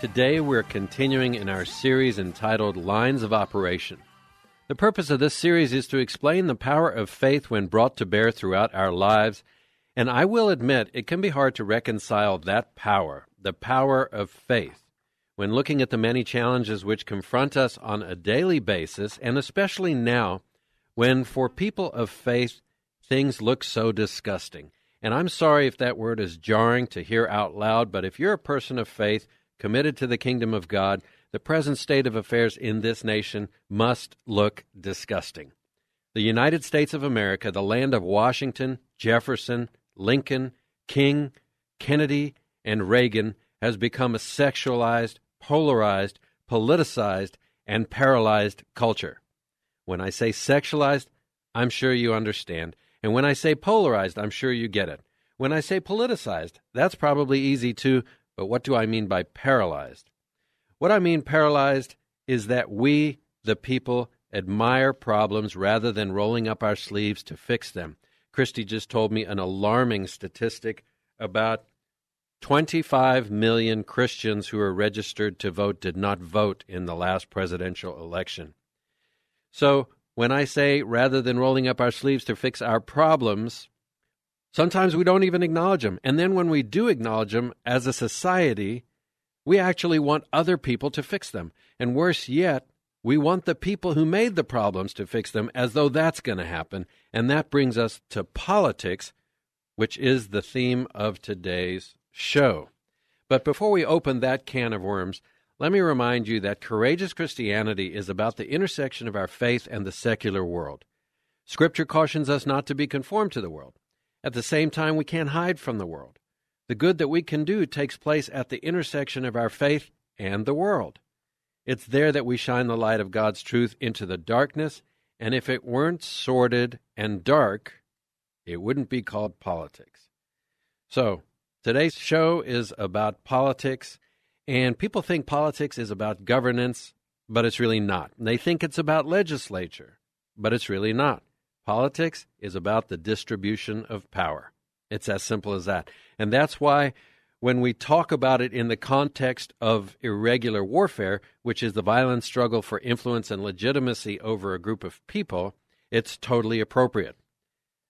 Today we're continuing in our series entitled Lines of Operation. The purpose of this series is to explain the power of faith when brought to bear throughout our lives, and I will admit it can be hard to reconcile that power, the power of faith, when looking at the many challenges which confront us on a daily basis, and especially now when for people of faith things look so disgusting. And I'm sorry if that word is jarring to hear out loud, but if you're a person of faith, committed to the kingdom of God, the present state of affairs in this nation must look disgusting. The United States of America, the land of Washington, Jefferson, Lincoln, King, Kennedy, and Reagan, has become a sexualized, polarized, politicized, and paralyzed culture. When I say sexualized, I'm sure you understand. And when I say polarized, I'm sure you get it. When I say politicized, that's probably easy too, but what do I mean by paralyzed? What I mean paralyzed is that we, the people, admire problems rather than rolling up our sleeves to fix them. Christy just told me an alarming statistic about 25 million Christians who are registered to vote did not vote in the last presidential election. So, when I say rather than rolling up our sleeves to fix our problems, Sometimes we don't even acknowledge them. And then when we do acknowledge them as a society, we actually want other people to fix them. And worse yet, we want the people who made the problems to fix them as though that's going to happen. And that brings us to politics, which is the theme of today's show. But before we open that can of worms, let me remind you that courageous Christianity is about the intersection of our faith and the secular world. Scripture cautions us not to be conformed to the world. At the same time, we can't hide from the world. The good that we can do takes place at the intersection of our faith and the world. It's there that we shine the light of God's truth into the darkness, and if it weren't sordid and dark, it wouldn't be called politics. So, today's show is about politics, and people think politics is about governance, but it's really not. They think it's about legislature, but it's really not. Politics is about the distribution of power. It's as simple as that. And that's why when we talk about it in the context of irregular warfare, which is the violent struggle for influence and legitimacy over a group of people, it's totally appropriate.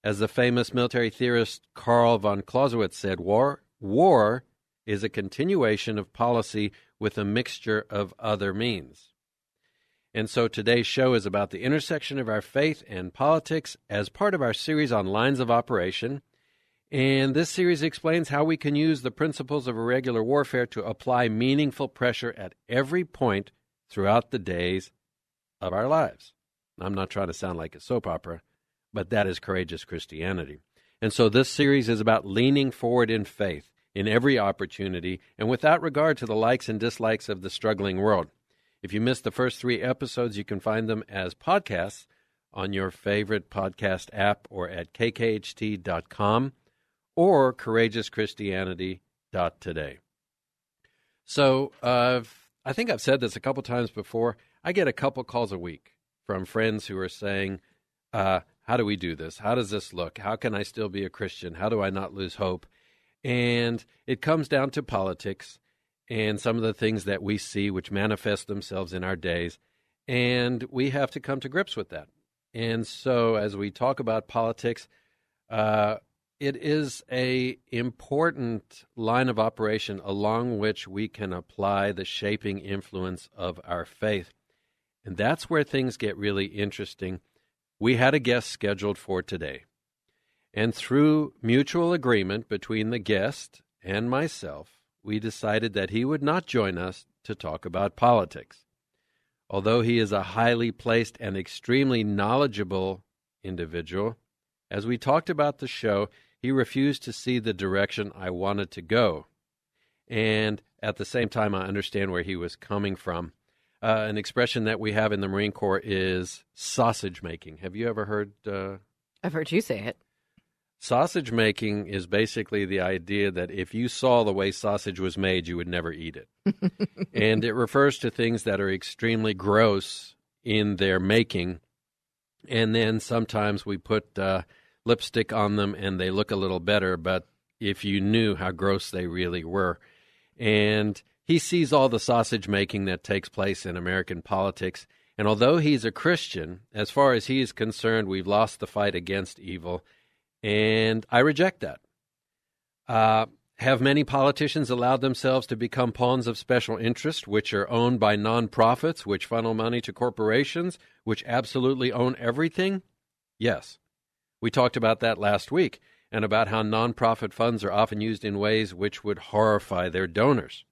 As the famous military theorist Karl von Clausewitz said, war, war is a continuation of policy with a mixture of other means. And so today's show is about the intersection of our faith and politics as part of our series on lines of operation. And this series explains how we can use the principles of irregular warfare to apply meaningful pressure at every point throughout the days of our lives. I'm not trying to sound like a soap opera. but that is courageous Christianity. And so this series is about leaning forward in faith in every opportunity and without regard to the likes and dislikes of the struggling world. If you missed the first three episodes, you can find them as podcasts on your favorite podcast app or at kkht.com or courageouschristianity.today. So uh, I think I've said this a couple times before. I get a couple calls a week from friends who are saying, uh, How do we do this? How does this look? How can I still be a Christian? How do I not lose hope? And it comes down to politics and some of the things that we see which manifest themselves in our days. And we have to come to grips with that. And so as we talk about politics, uh, it is a important line of operation along which we can apply the shaping influence of our faith. And that's where things get really interesting. We had a guest scheduled for today. And through mutual agreement between the guest and myself, we decided that he would not join us to talk about politics. Although he is a highly placed and extremely knowledgeable individual, as we talked about the show, he refused to see the direction I wanted to go. And at the same time, I understand where he was coming from. Uh, an expression that we have in the Marine Corps is sausage making. Have you ever heard? Uh, I've heard you say it. Sausage making is basically the idea that if you saw the way sausage was made, you would never eat it. and it refers to things that are extremely gross in their making. And then sometimes we put uh, lipstick on them and they look a little better, but if you knew how gross they really were. And he sees all the sausage making that takes place in American politics. And although he's a Christian, as far as he is concerned, we've lost the fight against evil and I reject that. Uh, have many politicians allowed themselves to become pawns of special interest, which are owned by nonprofits, which funnel money to corporations, which absolutely own everything? Yes. We talked about that last week and about how nonprofit funds are often used in ways which would horrify their donors.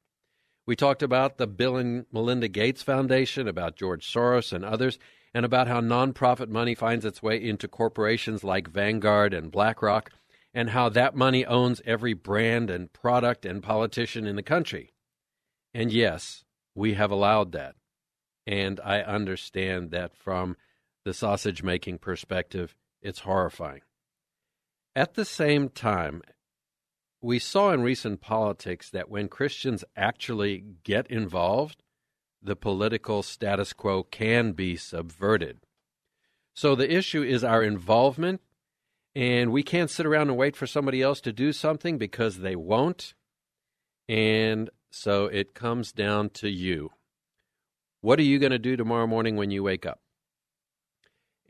We talked about the Bill and Melinda Gates Foundation, about George Soros and others, and about how nonprofit money finds its way into corporations like Vanguard and BlackRock, and how that money owns every brand and product and politician in the country. And yes, we have allowed that. And I understand that from the sausage making perspective, it's horrifying. At the same time, we saw in recent politics that when Christians actually get involved, the political status quo can be subverted. So the issue is our involvement, and we can't sit around and wait for somebody else to do something because they won't. And so it comes down to you. What are you going to do tomorrow morning when you wake up?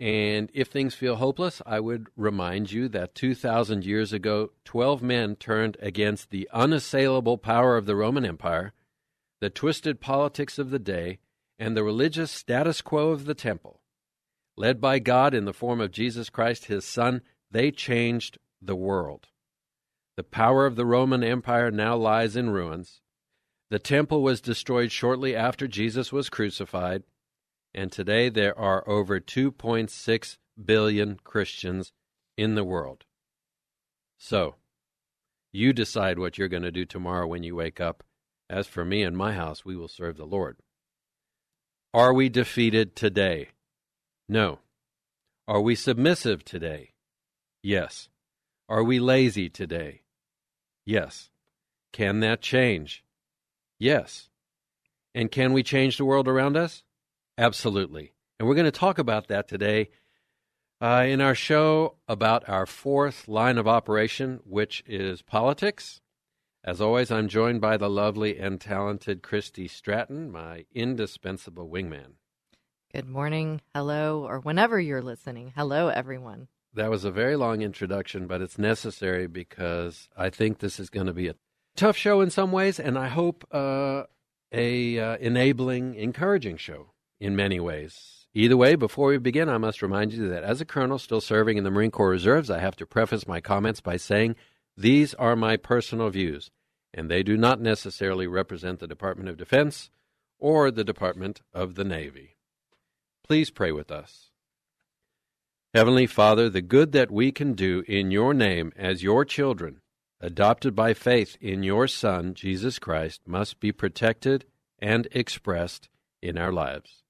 And if things feel hopeless, I would remind you that 2,000 years ago, 12 men turned against the unassailable power of the Roman Empire the twisted politics of the day, and the religious status quo of the temple. Led by God in the form of Jesus Christ, his Son, they changed the world. The power of the Roman Empire now lies in ruins. The temple was destroyed shortly after Jesus was crucified, and today there are over 2.6 billion Christians in the world. So, you decide what you're going to do tomorrow when you wake up as for me and my house, we will serve the Lord. Are we defeated today? No. Are we submissive today? Yes. Are we lazy today? Yes. Can that change? Yes. And can we change the world around us? Absolutely. And we're going to talk about that today uh, in our show about our fourth line of operation, which is politics. As always, I'm joined by the lovely and talented Christy Stratton, my indispensable wingman. Good morning, hello, or whenever you're listening. Hello, everyone. That was a very long introduction, but it's necessary because I think this is going to be a tough show in some ways, and I hope uh, a uh, enabling, encouraging show in many ways. Either way, before we begin, I must remind you that as a colonel still serving in the Marine Corps Reserves, I have to preface my comments by saying these are my personal views, and they do not necessarily represent the Department of Defense or the Department of the Navy. Please pray with us. Heavenly Father, the good that we can do in your name as your children, adopted by faith in your Son, Jesus Christ, must be protected and expressed in our lives.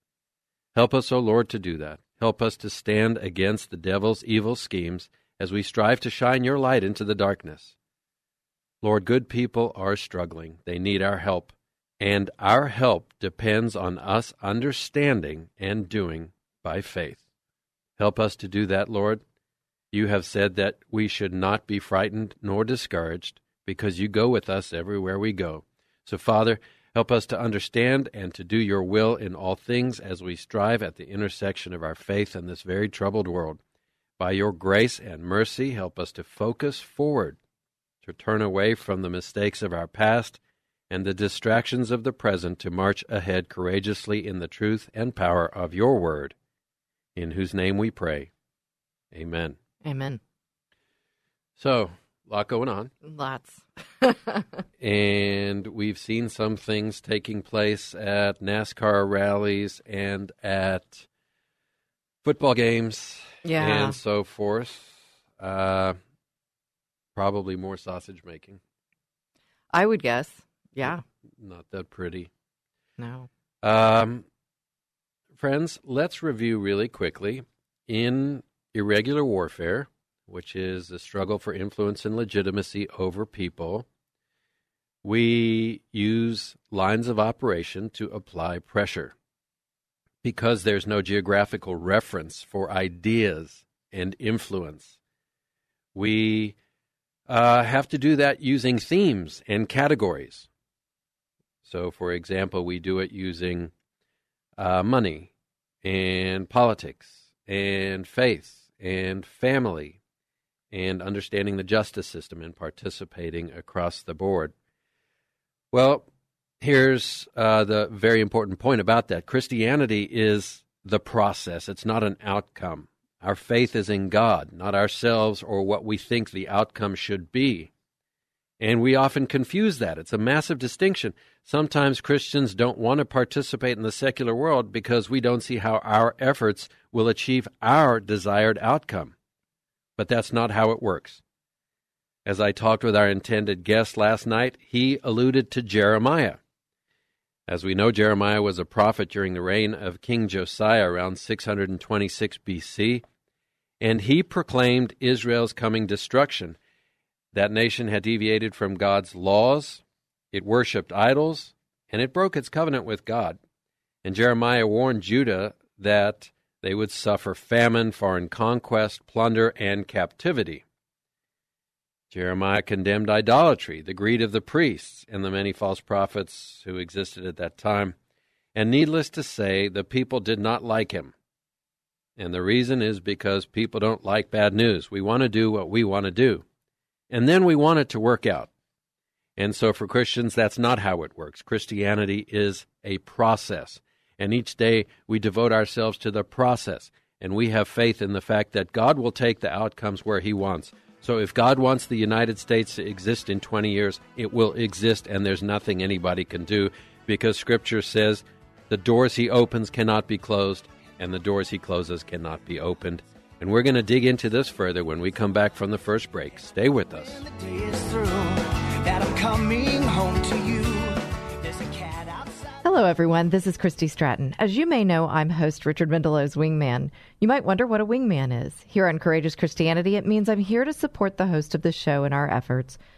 Help us, O Lord, to do that. Help us to stand against the devil's evil schemes as we strive to shine your light into the darkness. Lord, good people are struggling. They need our help. And our help depends on us understanding and doing by faith. Help us to do that, Lord. You have said that we should not be frightened nor discouraged because you go with us everywhere we go. So, Father, help us to understand and to do your will in all things as we strive at the intersection of our faith in this very troubled world. By your grace and mercy, help us to focus forward, to turn away from the mistakes of our past and the distractions of the present to march ahead courageously in the truth and power of your word, in whose name we pray. Amen. Amen. So, a lot going on. Lots. and we've seen some things taking place at NASCAR rallies and at football games Yeah. and so forth. Uh, probably more sausage making. I would guess. Yeah. Not that pretty. No. Um, friends, let's review really quickly. In irregular warfare, which is the struggle for influence and legitimacy over people, we use lines of operation to apply pressure. Because there's no geographical reference for ideas and influence, we uh, have to do that using themes and categories. So, for example, we do it using uh, money and politics and faith and family and understanding the justice system and participating across the board. Well, here's uh, the very important point about that Christianity is the process, it's not an outcome. Our faith is in God, not ourselves or what we think the outcome should be. And we often confuse that. It's a massive distinction. Sometimes Christians don't want to participate in the secular world because we don't see how our efforts will achieve our desired outcome. But that's not how it works. As I talked with our intended guest last night, he alluded to Jeremiah. As we know, Jeremiah was a prophet during the reign of King Josiah around 626 BC, and he proclaimed Israel's coming destruction. That nation had deviated from God's laws, it worshipped idols, and it broke its covenant with God. And Jeremiah warned Judah that they would suffer famine, foreign conquest, plunder, and captivity. Jeremiah condemned idolatry, the greed of the priests, and the many false prophets who existed at that time. And needless to say, the people did not like him. And the reason is because people don't like bad news. We want to do what we want to do. And then we want it to work out. And so for Christians, that's not how it works. Christianity is a process. And each day we devote ourselves to the process. And we have faith in the fact that God will take the outcomes where He wants. So if God wants the United States to exist in 20 years, it will exist, and there's nothing anybody can do because Scripture says the doors He opens cannot be closed, and the doors He closes cannot be opened. And we're going to dig into this further when we come back from the first break. Stay with us. Hello, everyone. This is Christy Stratton. As you may know, I'm host Richard Mendelow's Wingman. You might wonder what a wingman is. Here on Courageous Christianity, it means I'm here to support the host of the show in our efforts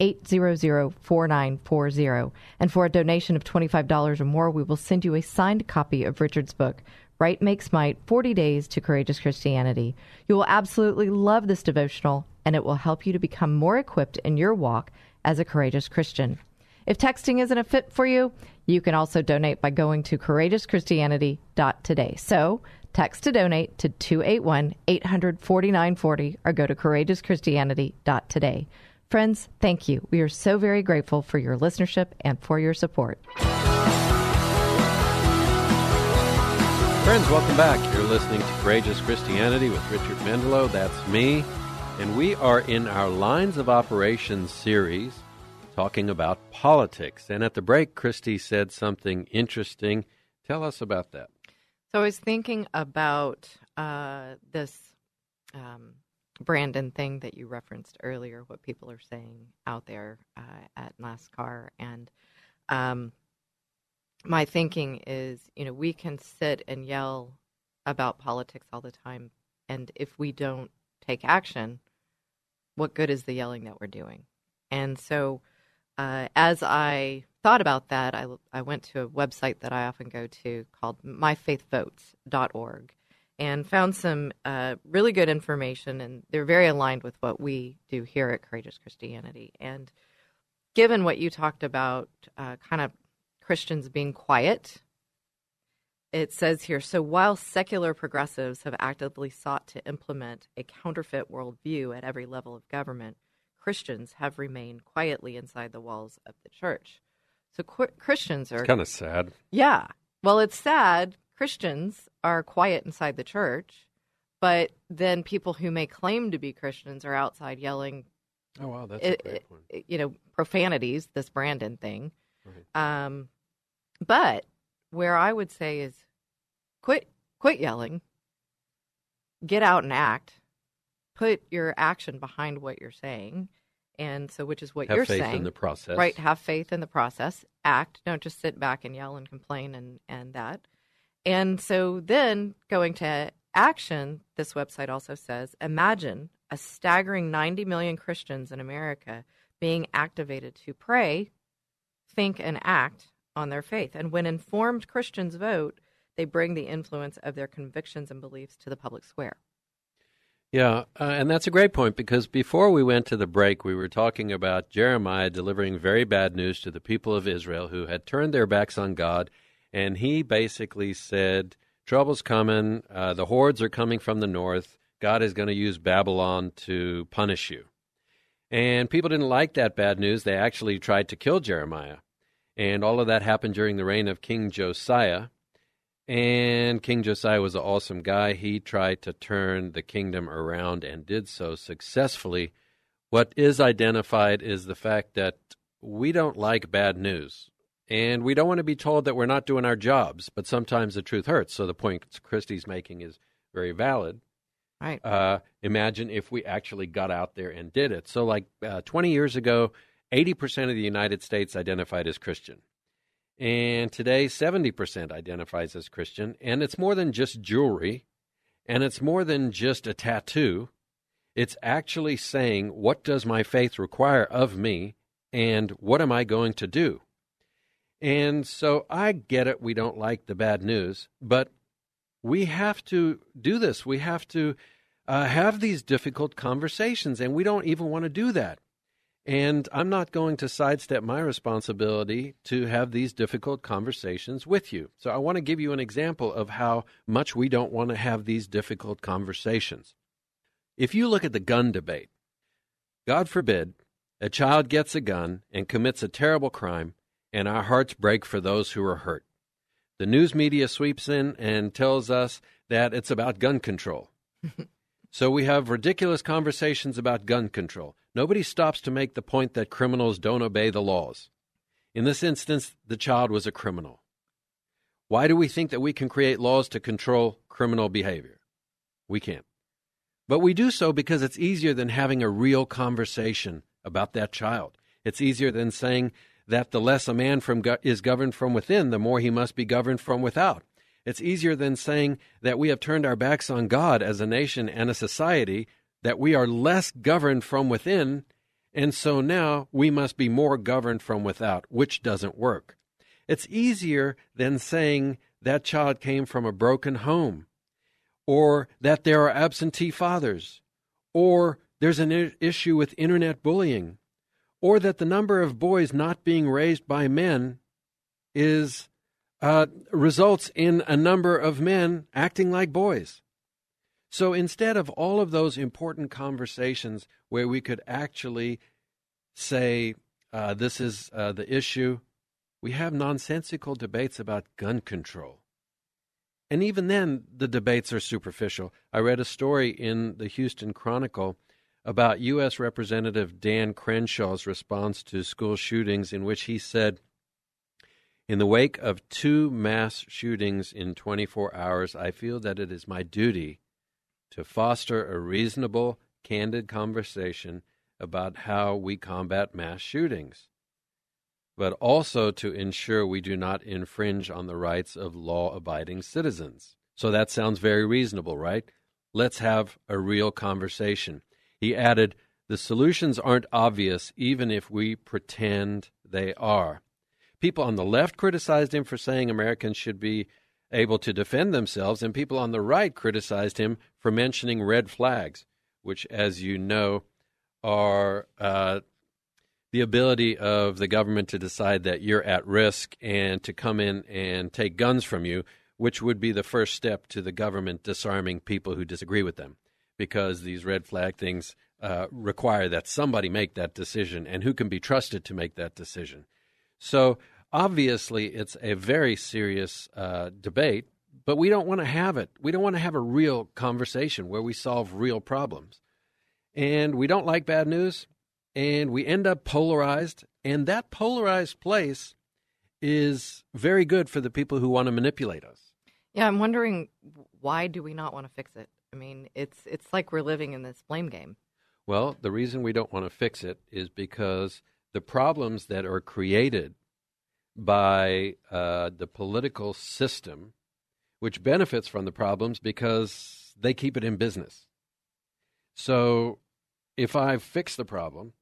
800 4940. And for a donation of $25 or more, we will send you a signed copy of Richard's book, Right Makes Might 40 Days to Courageous Christianity. You will absolutely love this devotional, and it will help you to become more equipped in your walk as a courageous Christian. If texting isn't a fit for you, you can also donate by going to courageouschristianity.today. So, text to donate to 281 800 4940 or go to courageouschristianity.today. Friends, thank you. We are so very grateful for your listenership and for your support. Friends, welcome back. You're listening to Courageous Christianity with Richard Mendelow. That's me. And we are in our Lines of Operations series talking about politics. And at the break, Christy said something interesting. Tell us about that. So I was thinking about uh, this um, Brandon thing that you referenced earlier, what people are saying out there uh, at NASCAR. And um, my thinking is, you know, we can sit and yell about politics all the time. And if we don't take action, what good is the yelling that we're doing? And so, uh, as I thought about that, I, I went to a website that I often go to called myfaithvotes.org and found some uh, really good information, and they're very aligned with what we do here at Courageous Christianity. And given what you talked about, uh, kind of Christians being quiet it says here so while secular progressives have actively sought to implement a counterfeit worldview at every level of government, Christians have remained quietly inside the walls of the church. So qu- Christians are kind of sad. Yeah. Well, it's sad. Christians are quiet inside the church, but then people who may claim to be Christians are outside yelling. Oh wow, that's it, a great point. You know, profanities. This Brandon thing. Right. Um, but where I would say is quit quit yelling. Get out and act. Put your action behind what you're saying. And so which is what have you're faith saying. in the process. Right, have faith in the process. Act. Don't just sit back and yell and complain and, and that. And so then going to action, this website also says imagine a staggering 90 million Christians in America being activated to pray, think, and act on their faith. And when informed Christians vote, they bring the influence of their convictions and beliefs to the public square. Yeah, uh, and that's a great point because before we went to the break, we were talking about Jeremiah delivering very bad news to the people of Israel who had turned their backs on God. And he basically said, Trouble's coming, uh, the hordes are coming from the north. God is going to use Babylon to punish you. And people didn't like that bad news. They actually tried to kill Jeremiah. And all of that happened during the reign of King Josiah. And King Josiah was an awesome guy. He tried to turn the kingdom around and did so successfully. What is identified is the fact that we don't like bad news. And we don't want to be told that we're not doing our jobs, but sometimes the truth hurts. So the point Christy's making is very valid. Right. Uh, imagine if we actually got out there and did it. So, like uh, 20 years ago, 80% of the United States identified as Christian. And today, 70% identifies as Christian. And it's more than just jewelry, and it's more than just a tattoo. It's actually saying, what does my faith require of me, and what am I going to do? And so I get it, we don't like the bad news, but we have to do this. We have to uh, have these difficult conversations, and we don't even want to do that. And I'm not going to sidestep my responsibility to have these difficult conversations with you. So I want to give you an example of how much we don't want to have these difficult conversations. If you look at the gun debate, God forbid a child gets a gun and commits a terrible crime, and our hearts break for those who are hurt. The news media sweeps in and tells us that it's about gun control. so we have ridiculous conversations about gun control. Nobody stops to make the point that criminals don't obey the laws. In this instance, the child was a criminal. Why do we think that we can create laws to control criminal behavior? We can't. But we do so because it's easier than having a real conversation about that child. It's easier than saying that the less a man from go- is governed from within, the more he must be governed from without. It's easier than saying that we have turned our backs on God as a nation and a society that we are less governed from within, and so now we must be more governed from without, which doesn't work. It's easier than saying that child came from a broken home, or that there are absentee fathers, or there's an issue with internet bullying, or that the number of boys not being raised by men is uh, results in a number of men acting like boys. So instead of all of those important conversations where we could actually say uh, this is uh, the issue. We have nonsensical debates about gun control. And even then, the debates are superficial. I read a story in the Houston Chronicle about U.S. Representative Dan Crenshaw's response to school shootings, in which he said, In the wake of two mass shootings in 24 hours, I feel that it is my duty to foster a reasonable, candid conversation about how we combat mass shootings, but also to ensure we do not infringe on the rights of law abiding citizens. So that sounds very reasonable, right? Let's have a real conversation. He added, The solutions aren't obvious even if we pretend they are. People on the left criticized him for saying Americans should be able to defend themselves, and people on the right criticized him for mentioning red flags, which, as you know, are uh, the ability of the government to decide that you're at risk and to come in and take guns from you, which would be the first step to the government disarming people who disagree with them because these red flag things uh, require that somebody make that decision and who can be trusted to make that decision. So obviously, it's a very serious uh, debate, but we don't want to have it. We don't want to have a real conversation where we solve real problems. And we don't like bad news, and we end up polarized. And that polarized place is very good for the people who want to manipulate us. Yeah, I'm wondering why do we not want to fix it? I mean, it's it's like we're living in this blame game. Well, the reason we don't want to fix it is because the problems that are created by uh, the political system, which benefits from the problems because they keep it in business. So if I fix the problem,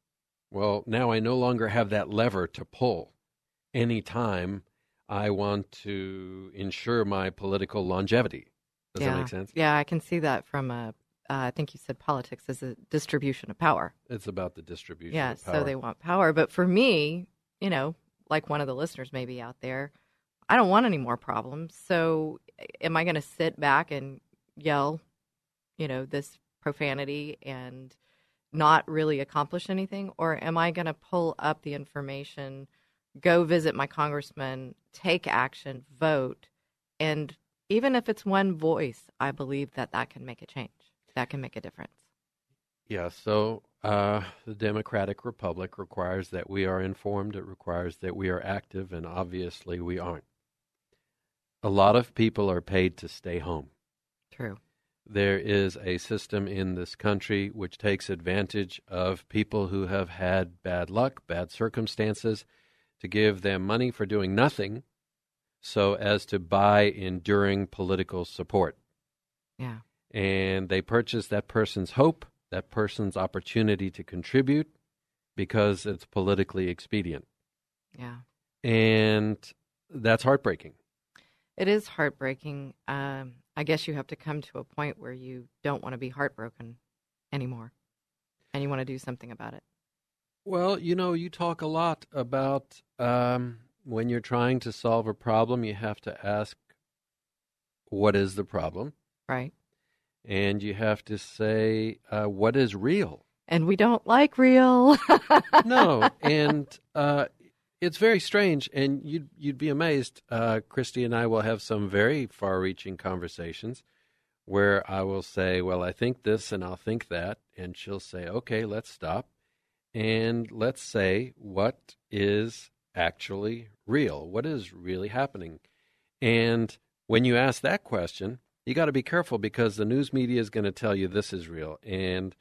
well, now I no longer have that lever to pull anytime I want to ensure my political longevity. Does yeah. that make sense? Yeah, I can see that from a. Uh, I think you said politics is a distribution of power. It's about the distribution. Yeah, of power. so they want power. But for me, you know, like one of the listeners maybe out there, I don't want any more problems. So am I going to sit back and yell, you know, this profanity and not really accomplish anything? Or am I going to pull up the information, go visit my congressman, take action, vote, and even if it's one voice, I believe that that can make a change. That can make a difference. Yeah, so uh, the Democratic Republic requires that we are informed, it requires that we are active, and obviously we aren't. A lot of people are paid to stay home. True. There is a system in this country which takes advantage of people who have had bad luck, bad circumstances, to give them money for doing nothing so as to buy enduring political support. Yeah. And they purchase that person's hope, that person's opportunity to contribute because it's politically expedient. Yeah. And that's heartbreaking. It is heartbreaking. Um, I guess you have to come to a point where you don't want to be heartbroken anymore and you want to do something about it. Well, you know, you talk a lot about um, when you're trying to solve a problem, you have to ask, what is the problem? Right. And you have to say, uh, what is real? And we don't like real. no. And uh, it's very strange. And you'd, you'd be amazed. Uh, Christy and I will have some very far reaching conversations where I will say, well, I think this and I'll think that. And she'll say, okay, let's stop. And let's say, what is actually real? What is really happening? And when you ask that question, you got to be careful because the news media is going to tell you this is real and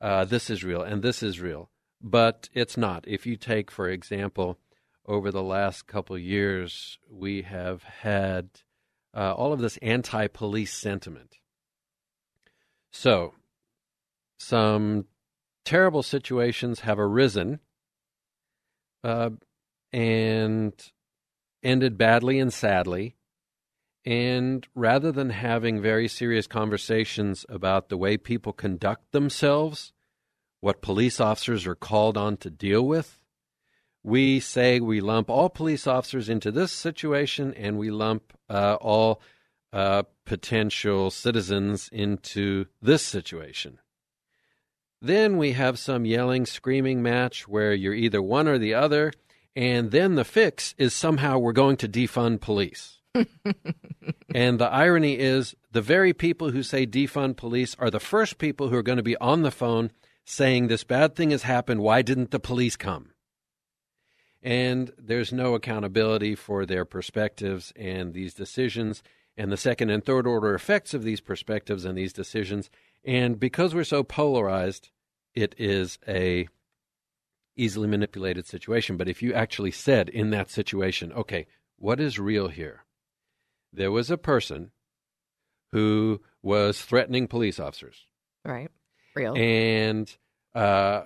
uh, this is real and this is real, but it's not. If you take, for example, over the last couple years, we have had uh, all of this anti-police sentiment. So, some terrible situations have arisen. Uh, and ended badly and sadly. And rather than having very serious conversations about the way people conduct themselves, what police officers are called on to deal with, we say we lump all police officers into this situation and we lump uh, all uh, potential citizens into this situation. Then we have some yelling, screaming match where you're either one or the other. And then the fix is somehow we're going to defund police. and the irony is the very people who say defund police are the first people who are going to be on the phone saying this bad thing has happened. Why didn't the police come? And there's no accountability for their perspectives and these decisions and the second and third order effects of these perspectives and these decisions. And because we're so polarized, it is a easily manipulated situation. But if you actually said in that situation, okay, what is real here? There was a person who was threatening police officers. Right. Real. And uh,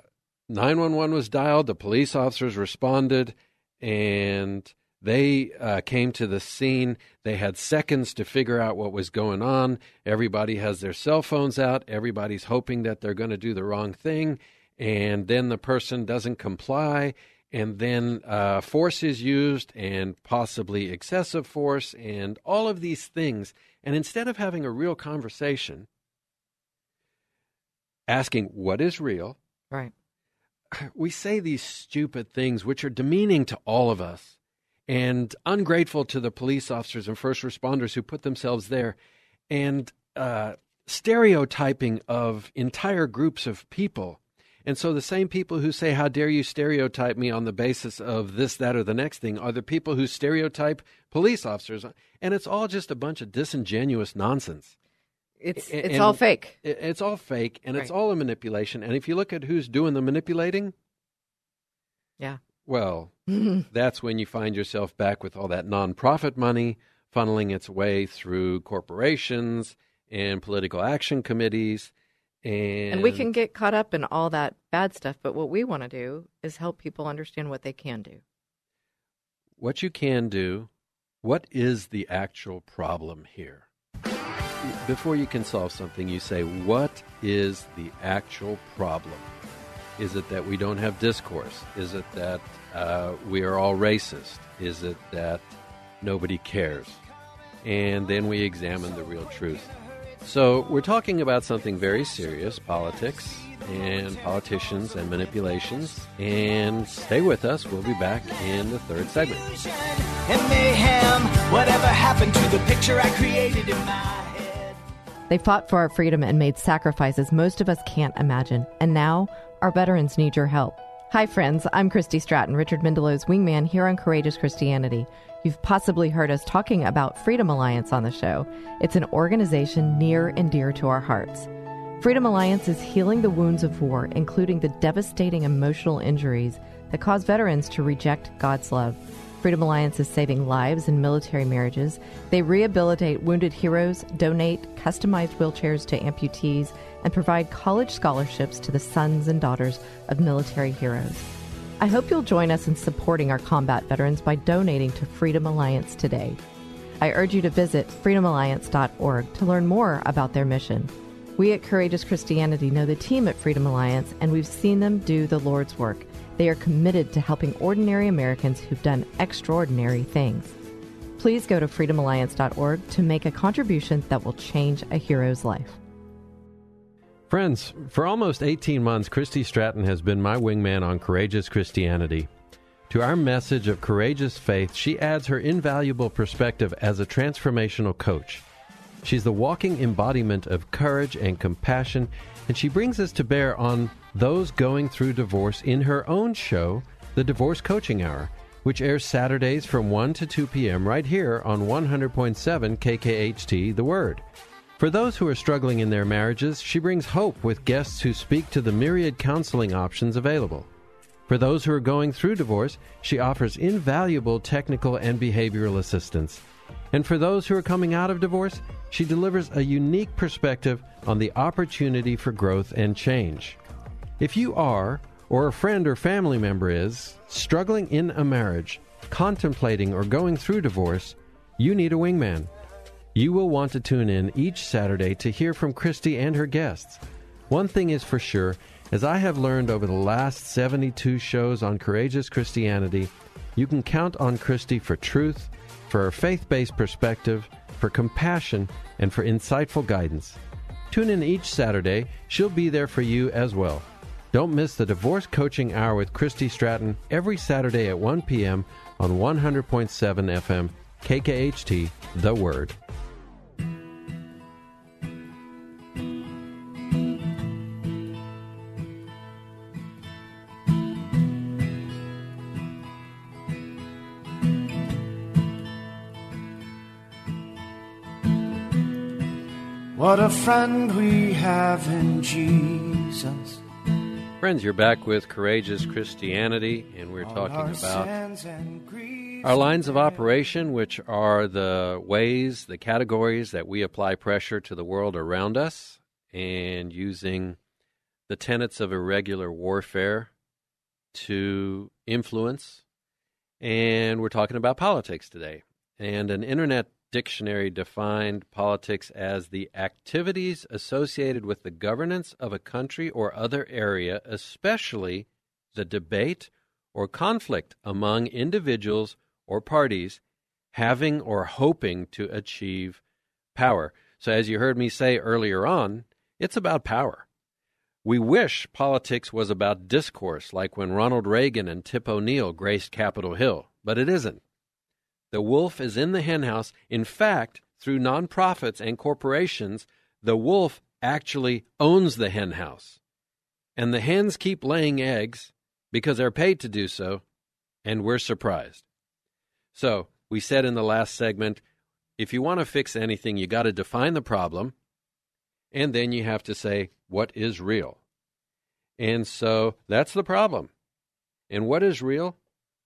911 was dialed, the police officers responded, and they uh, came to the scene. They had seconds to figure out what was going on. Everybody has their cell phones out. Everybody's hoping that they're going to do the wrong thing. And then the person doesn't comply. And then uh, force is used and possibly excessive force and all of these things. And instead of having a real conversation, asking what is real, right. we say these stupid things which are demeaning to all of us and ungrateful to the police officers and first responders who put themselves there and uh, stereotyping of entire groups of people. And so the same people who say, How dare you stereotype me on the basis of this, that, or the next thing are the people who stereotype police officers. And it's all just a bunch of disingenuous nonsense. It's it's all fake. It's all fake, and right. it's all a manipulation. And if you look at who's doing the manipulating, yeah, well, that's when you find yourself back with all that nonprofit money funneling its way through corporations and political action committees. And, and we can get caught up in all that bad stuff, but what we want to do is help people understand what they can do. What you can do, what is the actual problem here? before you can solve something, you say, what is the actual problem? Is it that we don't have discourse? Is it that uh, we are all racist? Is it that nobody cares? And then we examine the real truth. So we're talking about something very serious politics and politicians and manipulations. And stay with us. We'll be back in the third segment. And mayhem, whatever happened to the picture I created in my they fought for our freedom and made sacrifices most of us can't imagine. And now, our veterans need your help. Hi, friends. I'm Christy Stratton, Richard Mendelow's wingman here on Courageous Christianity. You've possibly heard us talking about Freedom Alliance on the show. It's an organization near and dear to our hearts. Freedom Alliance is healing the wounds of war, including the devastating emotional injuries that cause veterans to reject God's love. Freedom Alliance is saving lives in military marriages. They rehabilitate wounded heroes, donate customized wheelchairs to amputees, and provide college scholarships to the sons and daughters of military heroes. I hope you'll join us in supporting our combat veterans by donating to Freedom Alliance today. I urge you to visit freedomalliance.org to learn more about their mission. We at Courageous Christianity know the team at Freedom Alliance, and we've seen them do the Lord's work. They are committed to helping ordinary Americans who've done extraordinary things. Please go to freedomalliance.org to make a contribution that will change a hero's life. Friends, for almost 18 months, Christy Stratton has been my wingman on Courageous Christianity. To our message of courageous faith, she adds her invaluable perspective as a transformational coach. She's the walking embodiment of courage and compassion, and she brings us to bear on those going through divorce in her own show, The Divorce Coaching Hour, which airs Saturdays from 1 to 2 p.m. right here on 100.7 KKHT The Word. For those who are struggling in their marriages, she brings hope with guests who speak to the myriad counseling options available. For those who are going through divorce, she offers invaluable technical and behavioral assistance. And for those who are coming out of divorce, she delivers a unique perspective on the opportunity for growth and change. If you are, or a friend or family member is, struggling in a marriage, contemplating or going through divorce, you need a wingman. You will want to tune in each Saturday to hear from Christy and her guests. One thing is for sure, as I have learned over the last 72 shows on Courageous Christianity, you can count on Christy for truth, for a faith based perspective, for compassion, and for insightful guidance. Tune in each Saturday. She'll be there for you as well. Don't miss the Divorce Coaching Hour with Christy Stratton every Saturday at 1 p.m. on 100.7 FM, KKHT, The Word. Friend we have in Jesus. Friends, you're back with Courageous Christianity, and we're talking about our lines of operation, which are the ways, the categories that we apply pressure to the world around us, and using the tenets of irregular warfare to influence. And we're talking about politics today. And an internet Dictionary defined politics as the activities associated with the governance of a country or other area, especially the debate or conflict among individuals or parties having or hoping to achieve power. So, as you heard me say earlier on, it's about power. We wish politics was about discourse, like when Ronald Reagan and Tip O'Neill graced Capitol Hill, but it isn't. The wolf is in the henhouse. In fact, through nonprofits and corporations, the wolf actually owns the henhouse. And the hens keep laying eggs because they're paid to do so, and we're surprised. So, we said in the last segment if you want to fix anything, you got to define the problem, and then you have to say, what is real? And so that's the problem. And what is real?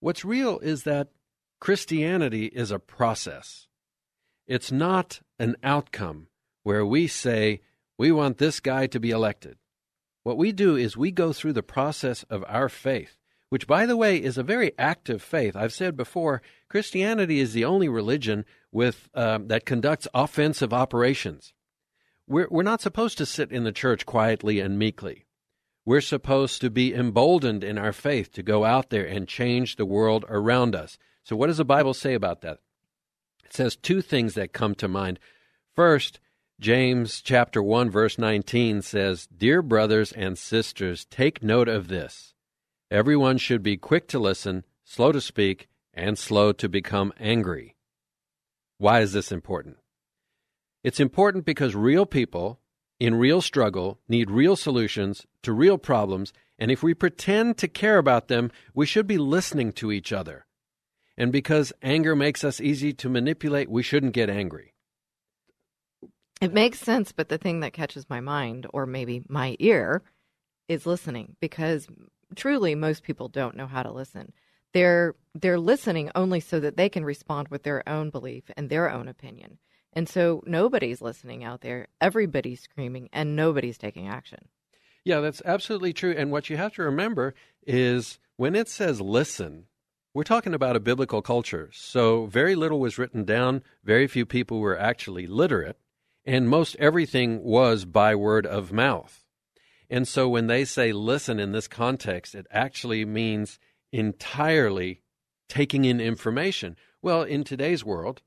What's real is that Christianity is a process. It's not an outcome where we say, we want this guy to be elected. What we do is we go through the process of our faith, which, by the way, is a very active faith. I've said before, Christianity is the only religion with um, that conducts offensive operations. We're, we're not supposed to sit in the church quietly and meekly. We're supposed to be emboldened in our faith to go out there and change the world around us. So, what does the Bible say about that? It says two things that come to mind. First, James chapter 1 verse 19 says, "Dear brothers and sisters, take note of this. Everyone should be quick to listen, slow to speak, and slow to become angry." Why is this important? It's important because real people in real struggle need real solutions to real problems, and if we pretend to care about them, we should be listening to each other. And because anger makes us easy to manipulate, we shouldn't get angry. It makes sense, but the thing that catches my mind, or maybe my ear, is listening because truly most people don't know how to listen. They're they're listening only so that they can respond with their own belief and their own opinion. And so nobody's listening out there. Everybody's screaming and nobody's taking action. Yeah, that's absolutely true. And what you have to remember is when it says listen, we're talking about a biblical culture, so very little was written down, very few people were actually literate, and most everything was by word of mouth. And so when they say listen in this context, it actually means entirely taking in information. Well, in today's world,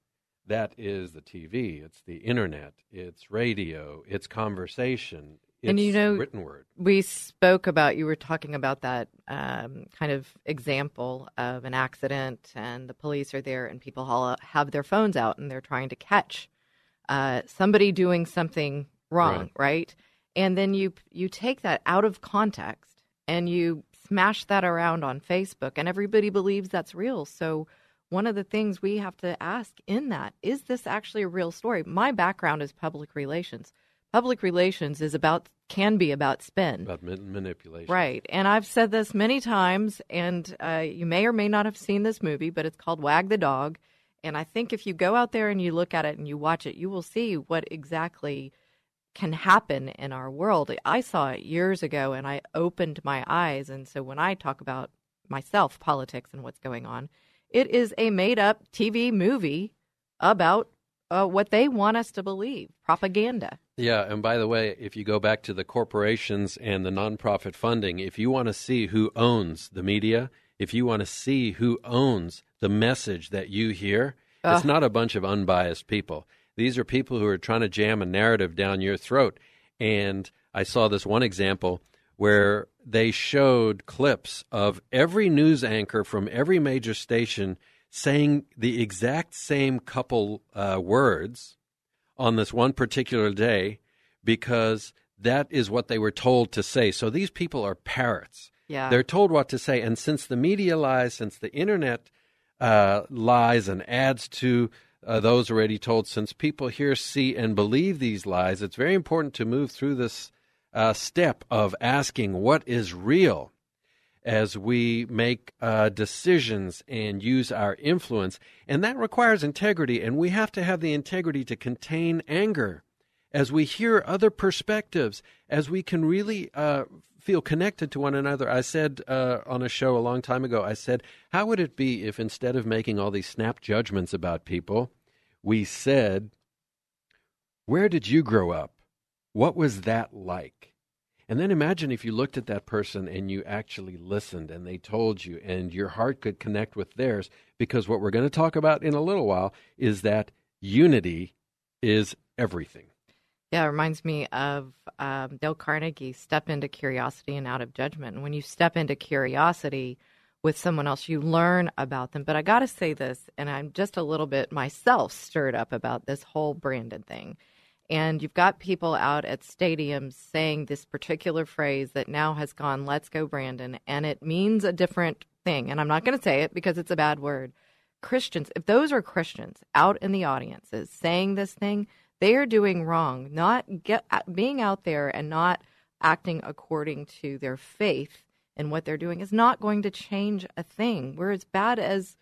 that is the TV, it's the internet, it's radio, it's conversation, it's and you know, written word. We spoke about you were talking about that um, kind of example of an accident, and the police are there, and people all have their phones out, and they're trying to catch uh, somebody doing something wrong, right. right? And then you you take that out of context and you smash that around on Facebook, and everybody believes that's real. So one of the things we have to ask in that is this actually a real story? My background is public relations public relations is about can be about spin. About manipulation. Right. And i've said this many times and uh, you may or may not have seen this movie but it's called wag the dog. And i think if you go out there and you look at it and you watch it you will see what exactly can happen in our world. I saw it years ago and i opened my eyes. And so when i talk about myself politics and what's going on it is a made up tv movie about uh, what they want us to believe propaganda. Yeah, and by the way, if you go back to the corporations and the nonprofit funding, if you want to see who owns the media, if you want to see who owns the message that you hear, it's not a bunch of unbiased people. These are people who are trying to jam a narrative down your throat. And I saw this one example where they showed clips of every news anchor from every major station saying the exact same couple uh, words on this one particular day because that is what they were told to say. So these people are parrots. Yeah. They're told what to say. And since the media lies, since the internet uh, lies and adds to uh, those already told, since people hear, see, and believe these lies, it's very important to move through this uh, step of asking what is real as we make uh, decisions and use our influence. And that requires integrity, and we have to have the integrity to contain anger as we hear other perspectives, as we can really uh, feel connected to one another. I said uh, on a show a long time ago, I said, how would it be if instead of making all these snap judgments about people, we said, where did you grow up? What was that like? And then imagine if you looked at that person and you actually listened and they told you, and your heart could connect with theirs. Because what we're going to talk about in a little while is that unity is everything. Yeah, it reminds me of um, Dale Carnegie, step into curiosity and out of judgment. And when you step into curiosity with someone else, you learn about them. But I got to say this, and I'm just a little bit myself stirred up about this whole Brandon thing. And you've got people out at stadiums saying this particular phrase that now has gone, let's go, Brandon. And it means a different thing. And I'm not going to say it because it's a bad word. Christians, if those are Christians out in the audiences saying this thing, they are doing wrong. Not get uh, being out there and not acting according to their faith and what they're doing is not going to change a thing. We're as bad as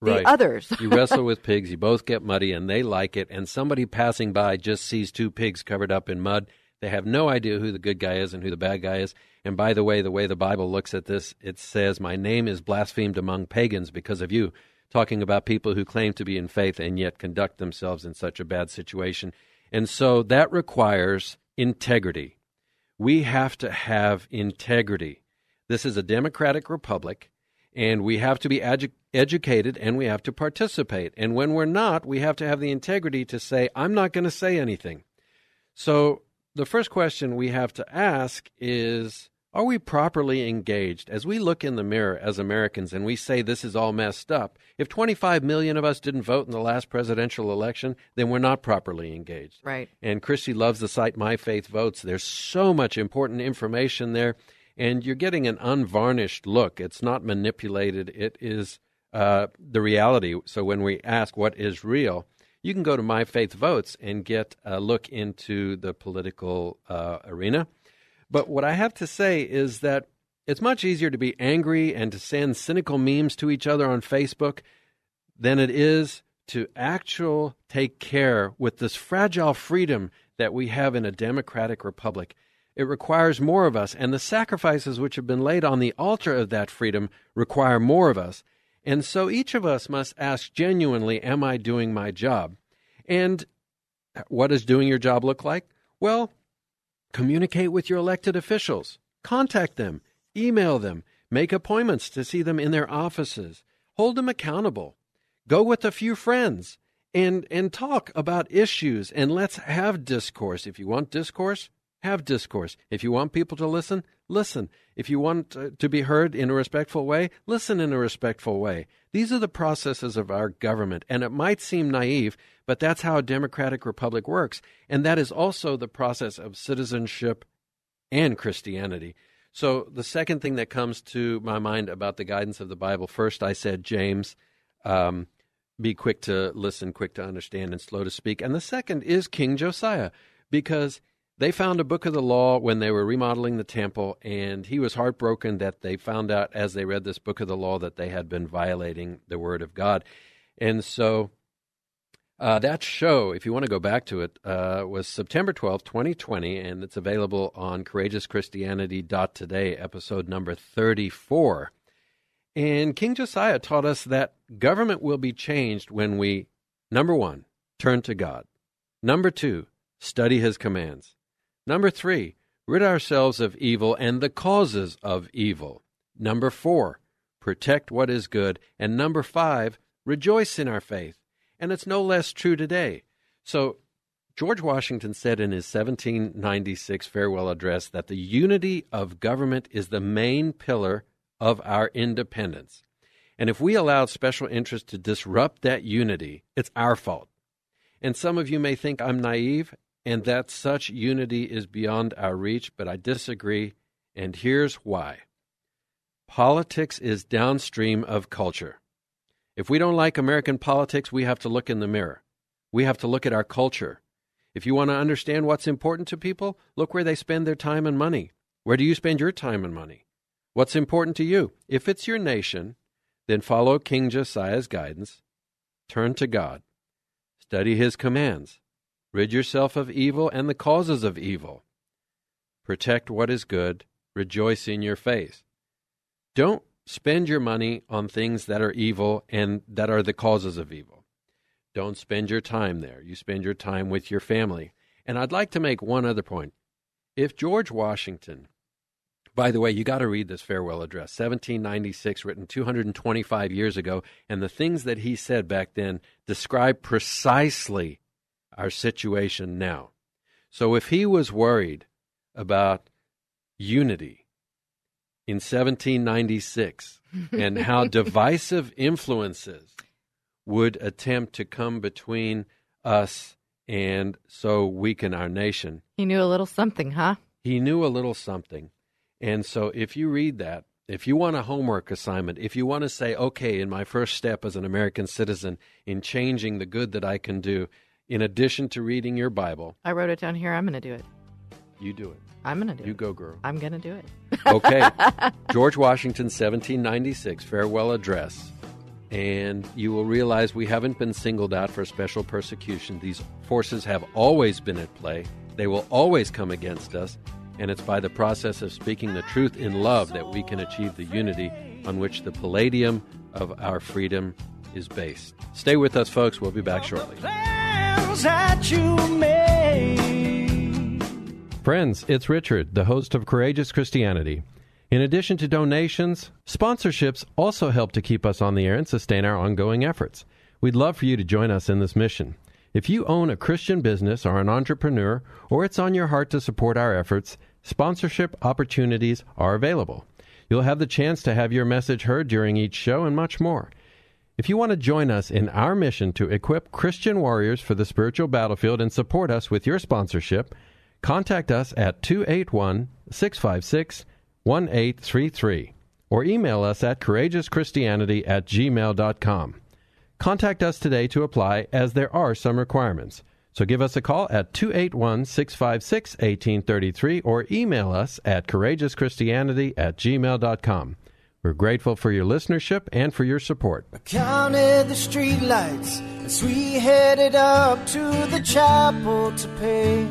the right. others. you wrestle with pigs, you both get muddy, and they like it. And somebody passing by just sees two pigs covered up in mud. They have no idea who the good guy is and who the bad guy is. And by the way, the way the Bible looks at this, it says, My name is blasphemed among pagans because of you talking about people who claim to be in faith and yet conduct themselves in such a bad situation. And so that requires integrity. We have to have integrity. This is a democratic republic, and we have to be edu- educated and we have to participate. And when we're not, we have to have the integrity to say, I'm not going to say anything. So the first question we have to ask is are we properly engaged? As we look in the mirror as Americans and we say this is all messed up, if 25 million of us didn't vote in the last presidential election, then we're not properly engaged. Right. And Christy loves the site My Faith Votes. There's so much important information there, and you're getting an unvarnished look. It's not manipulated, it is uh, the reality. So when we ask what is real, you can go to My Faith Votes and get a look into the political uh, arena but what I have to say is that it's much easier to be angry and to send cynical memes to each other on Facebook than it is to actual take care with this fragile freedom that we have in a democratic republic. It requires more of us, and the sacrifices which have been laid on the altar of that freedom require more of us. And so each of us must ask genuinely, Am I doing my job? And what does doing your job look like? Well, Communicate with your elected officials. Contact them. Email them. Make appointments to see them in their offices. Hold them accountable. Go with a few friends and, and talk about issues and let's have discourse. If you want discourse, have discourse. If you want people to listen, listen. If you want uh, to be heard in a respectful way, listen in a respectful way. These are the processes of our government, and it might seem naive, but that's how a democratic republic works. And that is also the process of citizenship and Christianity. So, the second thing that comes to my mind about the guidance of the Bible first, I said, James, um, be quick to listen, quick to understand, and slow to speak. And the second is King Josiah, because they found a book of the law when they were remodeling the temple, and he was heartbroken that they found out as they read this book of the law that they had been violating the word of God. And so uh, that show, if you want to go back to it, uh, was September 12th, 2020, and it's available on courageouschristianity.today, episode number 34. And King Josiah taught us that government will be changed when we, number one, turn to God. Number two, study his commands. Number three, rid ourselves of evil and the causes of evil. Number four, protect what is good. And number five, rejoice in our faith. And it's no less true today. So George Washington said in his 1796 farewell address that the unity of government is the main pillar of our independence. And if we allow special interests to disrupt that unity, it's our fault. And some of you may think I'm naive and that such unity is beyond our reach, but I disagree, and here's why. Politics is downstream of culture. If we don't like American politics, we have to look in the mirror. We have to look at our culture. If you want to understand what's important to people, look where they spend their time and money. Where do you spend your time and money? What's important to you? If it's your nation, then follow King Josiah's guidance. Turn to God. Study his commands. Rid yourself of evil and the causes of evil. Protect what is good. Rejoice in your faith. Don't spend your money on things that are evil and that are the causes of evil. Don't spend your time there. You spend your time with your family. And I'd like to make one other point. If George Washington, by the way, you got to read this farewell address, 1796, written 225 years ago, and the things that he said back then describe precisely our situation now. So if he was worried about unity in 1796 and how divisive influences would attempt to come between us and so weaken our nation. He knew a little something, huh? He knew a little something. And so if you read that, if you want a homework assignment, if you want to say, okay, in my first step as an American citizen in changing the good that I can do, in addition to reading your Bible, I wrote it down here. I'm going to do it. you do it. I'm going to do You it. You go, girl. I'm going to do it. Okay. George Washington, 1796, farewell address. And you will realize we haven't been singled out for special persecution. These forces have always been at play, they will always come against us. And it's by the process of speaking the truth in love that we can achieve the unity on which the palladium of our freedom is based. Stay with us, folks. We'll be back shortly. That you made. Friends, it's Richard, the host of Courageous Christianity. In addition to donations, sponsorships also help to keep us on the air and sustain our ongoing efforts. We'd love for you to join us in this mission. If you own a Christian business or an entrepreneur, or it's on your heart to support our efforts, sponsorship opportunities are available. You'll have the chance to have your message heard during each show and much more. If you want to join us in our mission to equip Christian warriors for the spiritual battlefield and support us with your sponsorship, contact us at 281 656 1833 or email us at courageouschristianity at gmail.com. Contact us today to apply as there are some requirements. So give us a call at 281 656 1833 or email us at courageouschristianity at gmail.com. We're grateful for your listenership and for your support. Counted the streetlights as we headed up to the chapel to pay.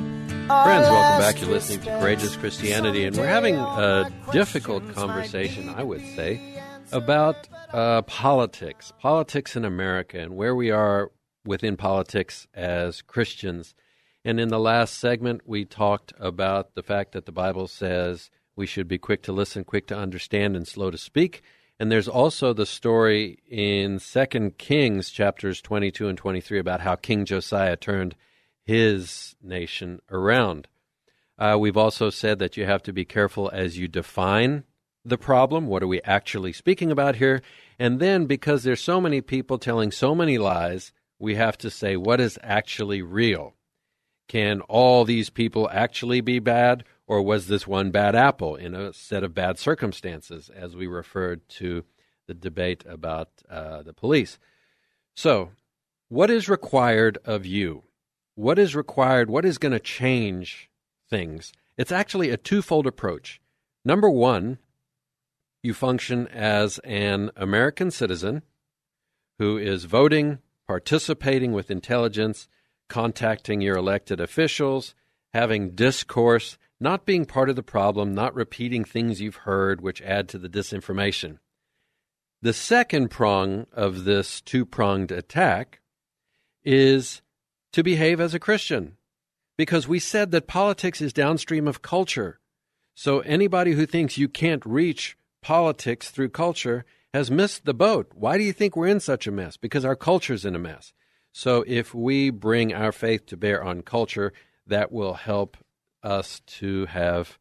Friends, welcome back. You're listening to Courageous. Christianity, and we're having a difficult conversation, I would say, about uh, politics, politics in America, and where we are within politics as Christians. And in the last segment, we talked about the fact that the Bible says we should be quick to listen, quick to understand, and slow to speak. And there's also the story in Second Kings chapters 22 and 23 about how King Josiah turned his nation around. Uh, we've also said that you have to be careful as you define the problem. What are we actually speaking about here? And then, because there's so many people telling so many lies, we have to say what is actually real. Can all these people actually be bad, or was this one bad apple in a set of bad circumstances, as we referred to the debate about uh, the police? So, what is required of you? What is required? What is going to change things? It's actually a twofold approach. Number one, you function as an American citizen who is voting, participating with intelligence, contacting your elected officials, having discourse, not being part of the problem, not repeating things you've heard which add to the disinformation. The second prong of this two pronged attack is to behave as a Christian. Because we said that politics is downstream of culture. So anybody who thinks you can't reach politics through culture has missed the boat. Why do you think we're in such a mess? Because our culture's in a mess. So if we bring our faith to bear on culture, that will help us to have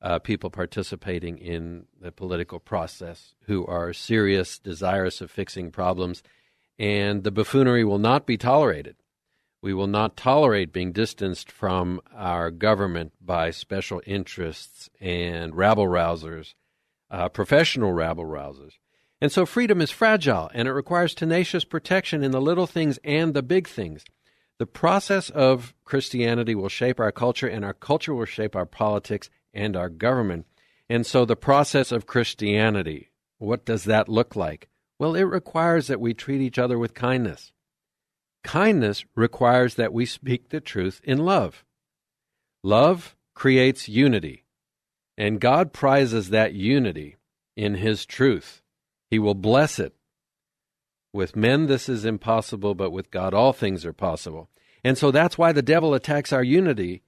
uh, people participating in the political process who are serious, desirous of fixing problems, and the buffoonery will not be tolerated. We will not tolerate being distanced from our government by special interests and rabble rousers, uh, professional rabble rousers. And so freedom is fragile and it requires tenacious protection in the little things and the big things. The process of Christianity will shape our culture, and our culture will shape our politics and our government. And so, the process of Christianity, what does that look like? Well, it requires that we treat each other with kindness. Kindness requires that we speak the truth in love. Love creates unity, and God prizes that unity in His truth. He will bless it with men, this is impossible, but with God, all things are possible. And so that's why the devil attacks our unity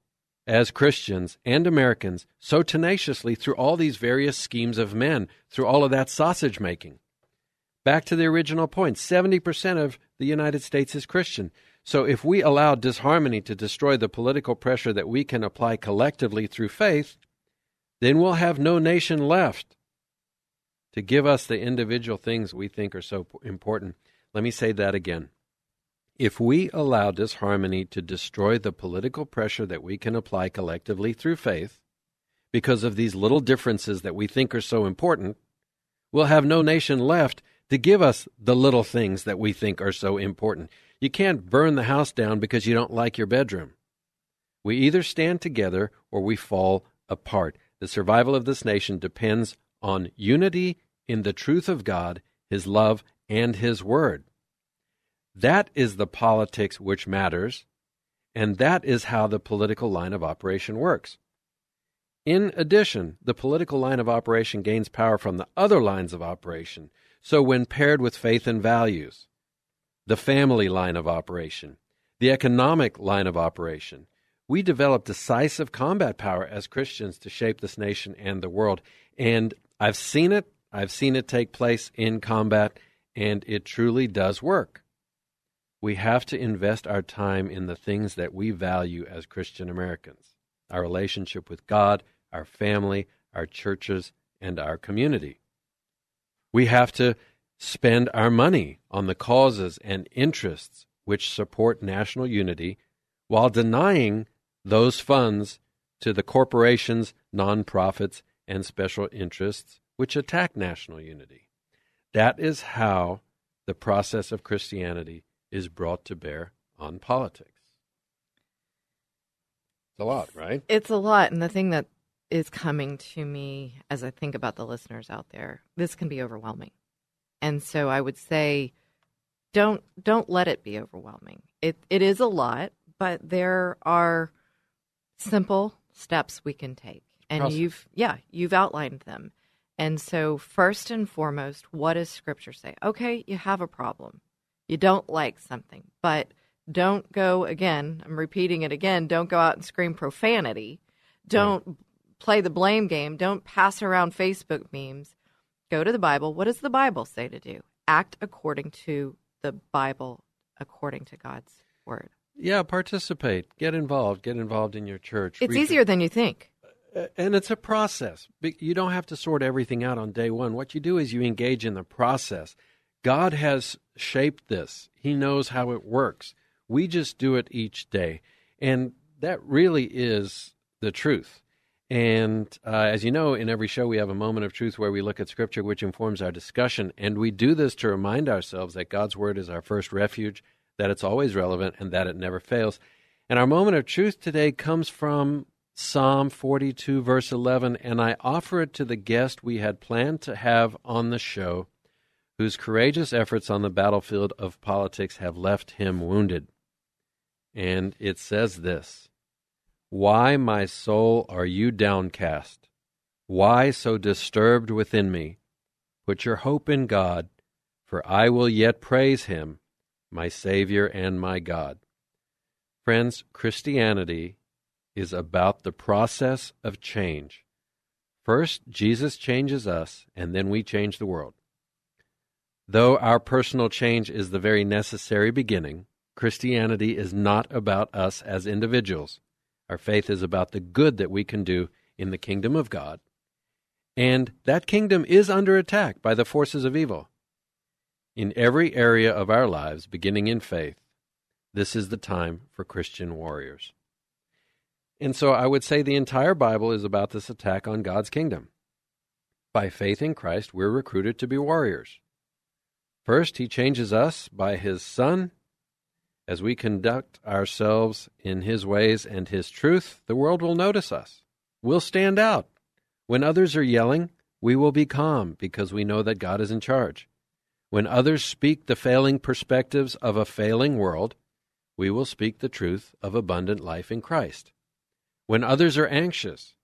as Christians and Americans so tenaciously through all these various schemes of men, through all of that sausage making. Back to the original point 70% of the United States is Christian. So if we allow disharmony to destroy the political pressure that we can apply collectively through faith, then we'll have no nation left to give us the individual things we think are so important. Let me say that again. If we allow disharmony to destroy the political pressure that we can apply collectively through faith, because of these little differences that we think are so important, we'll have no nation left to give us the little things that we think are so important. You can't burn the house down because you don't like your bedroom. We either stand together or we fall apart. The survival of this nation depends on unity in the truth of God, His love, and His Word. That is the politics which matters, and that is how the political line of operation works. In addition, the political line of operation gains power from the other lines of operation. So, when paired with faith and values, the family line of operation, the economic line of operation, we develop decisive combat power as Christians to shape this nation and the world. And I've seen it I've seen it take place in combat, and it truly does work. We have to invest our time in the things that we value as Christian Americans our relationship with God, our family, our churches, and our community. We have to spend our money on the causes and interests which support national unity while denying those funds to the corporations, nonprofits, and special interests which attack national unity. That is how the process of Christianity is brought to bear on politics. It's a lot, right? It's a lot. And the thing that is coming to me as I think about the listeners out there, this can be overwhelming. And so I would say don't don't let it be overwhelming. It it is a lot, but there are simple steps we can take. And you've yeah, you've outlined them. And so, first and foremost, what does Scripture say? Okay, you have a problem. You don't like something, but don't go again. I'm repeating it again. Don't go out and scream profanity. Don't right. play the blame game. Don't pass around Facebook memes. Go to the Bible. What does the Bible say to do? Act according to the Bible, according to God's word. Yeah, participate. Get involved. Get involved in your church. It's easier than you think and it's a process. You don't have to sort everything out on day one. What you do is you engage in the process. God has shaped this, He knows how it works. We just do it each day. And that really is the truth. And uh, as you know, in every show, we have a moment of truth where we look at Scripture, which informs our discussion. And we do this to remind ourselves that God's Word is our first refuge, that it's always relevant, and that it never fails. And our moment of truth today comes from Psalm 42, verse 11, and I offer it to the guest we had planned to have on the show, whose courageous efforts on the battlefield of politics have left him wounded. And it says this Why, my soul, are you downcast? Why so disturbed within me? Put your hope in God, for I will yet praise him, my Savior and my God. Friends, Christianity is about the process of change. First, Jesus changes us, and then we change the world. Though our personal change is the very necessary beginning, Christianity is not about us as individuals. Our faith is about the good that we can do in the kingdom of God. And that kingdom is under attack by the forces of evil. In every area of our lives, beginning in faith, this is the time for Christian warriors. And so I would say the entire Bible is about this attack on God's kingdom. By faith in Christ, we're recruited to be warriors. First, he changes us by his Son. As we conduct ourselves in his ways and his truth, the world will notice us. We'll stand out. When others are yelling, we will be calm because we know that God is in charge. When others speak the failing perspectives of a failing world, we will speak the truth of abundant life in Christ. When others are anxious,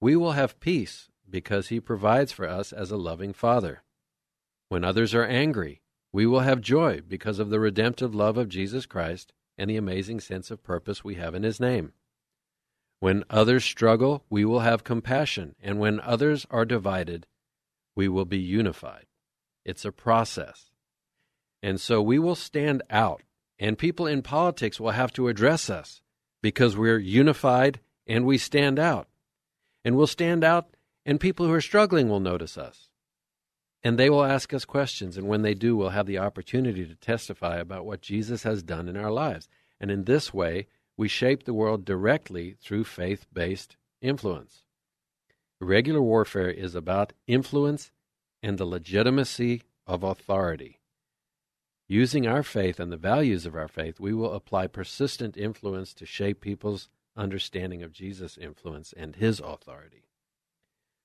we will have peace because he provides for us as a loving Father. When others are angry, we will have joy because of the redemptive love of Jesus Christ and the amazing sense of purpose we have in His name. When others struggle, we will have compassion, and when others are divided, we will be unified. It's a process. And so we will stand out, and people in politics will have to address us because we're unified and we stand out. And we'll stand out, and people who are struggling will notice us. And they will ask us questions. And when they do, we'll have the opportunity to testify about what Jesus has done in our lives. And in this way, we shape the world directly through faith based influence. Regular warfare is about influence and the legitimacy of authority. Using our faith and the values of our faith, we will apply persistent influence to shape people's understanding of Jesus' influence and his authority.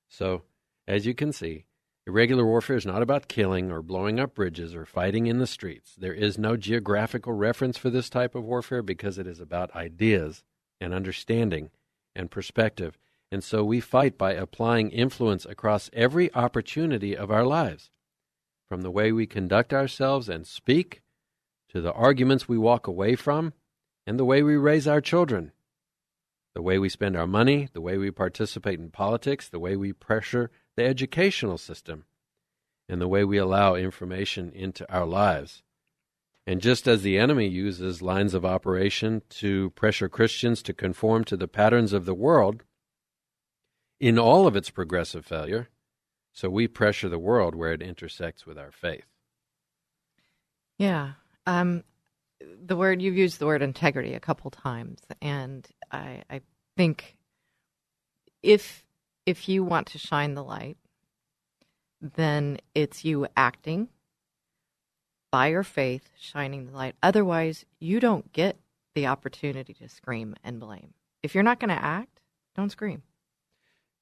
So, as you can see, Irregular warfare is not about killing or blowing up bridges or fighting in the streets. There is no geographical reference for this type of warfare because it is about ideas and understanding and perspective. And so we fight by applying influence across every opportunity of our lives, from the way we conduct ourselves and speak to the arguments we walk away from and the way we raise our children, the way we spend our money, the way we participate in politics, the way we pressure the educational system and the way we allow information into our lives. And just as the enemy uses lines of operation to pressure Christians to conform to the patterns of the world in all of its progressive failure, so we pressure the world where it intersects with our faith. Yeah. Um, the word you've used the word integrity a couple times, and I, I think if if you want to shine the light, then it's you acting by your faith, shining the light. Otherwise, you don't get the opportunity to scream and blame. If you're not going to act, don't scream.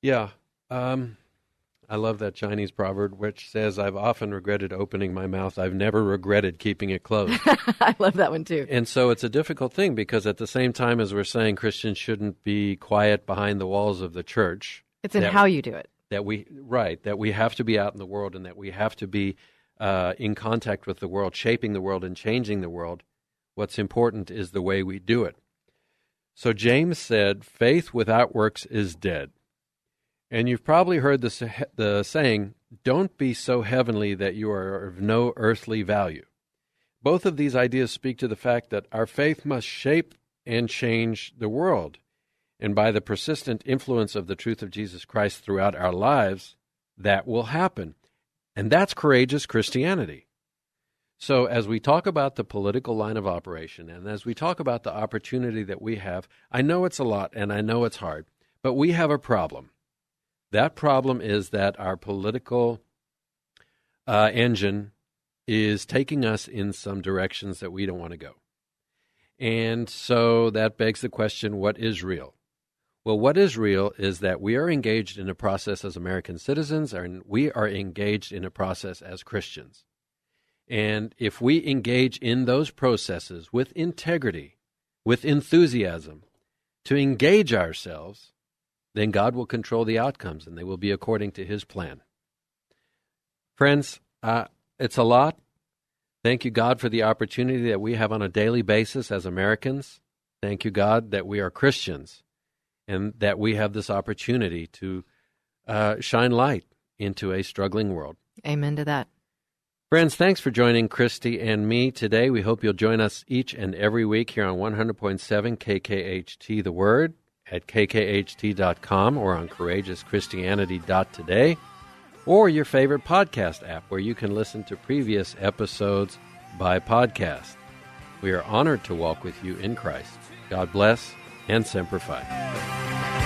Yeah. Um, I love that Chinese proverb, which says, I've often regretted opening my mouth. I've never regretted keeping it closed. I love that one too. And so it's a difficult thing because at the same time as we're saying Christians shouldn't be quiet behind the walls of the church, it's in that, how you do it. That we right that we have to be out in the world and that we have to be uh, in contact with the world, shaping the world and changing the world. What's important is the way we do it. So James said, "Faith without works is dead." And you've probably heard the the saying, "Don't be so heavenly that you are of no earthly value." Both of these ideas speak to the fact that our faith must shape and change the world and by the persistent influence of the truth of Jesus Christ throughout our lives, that will happen. And that's courageous Christianity. So, as we talk about the political line of operation and as we talk about the opportunity that we have, I know it's a lot and I know it's hard, but we have a problem. That problem is that our political uh, engine is taking us in some directions that we don't want to go. And so that begs the question what is real? Well, what is real is that we are engaged in a process as American citizens, and we are engaged in a process as Christians. And if we engage in those processes with integrity, with enthusiasm, to engage ourselves, then God will control the outcomes and they will be according to His plan. Friends, uh, it's a lot. Thank you, God, for the opportunity that we have on a daily basis as Americans. Thank you, God, that we are Christians and that we have this opportunity to uh, shine light into a struggling world. Amen to that. Friends, thanks for joining Christy and me today. We hope you'll join us each and every week here on 100.7 KKHT The Word at kkht.com or on courageouschristianity.today or your favorite podcast app where you can listen to previous episodes by podcast. We are honored to walk with you in Christ. God bless and Semper Fi.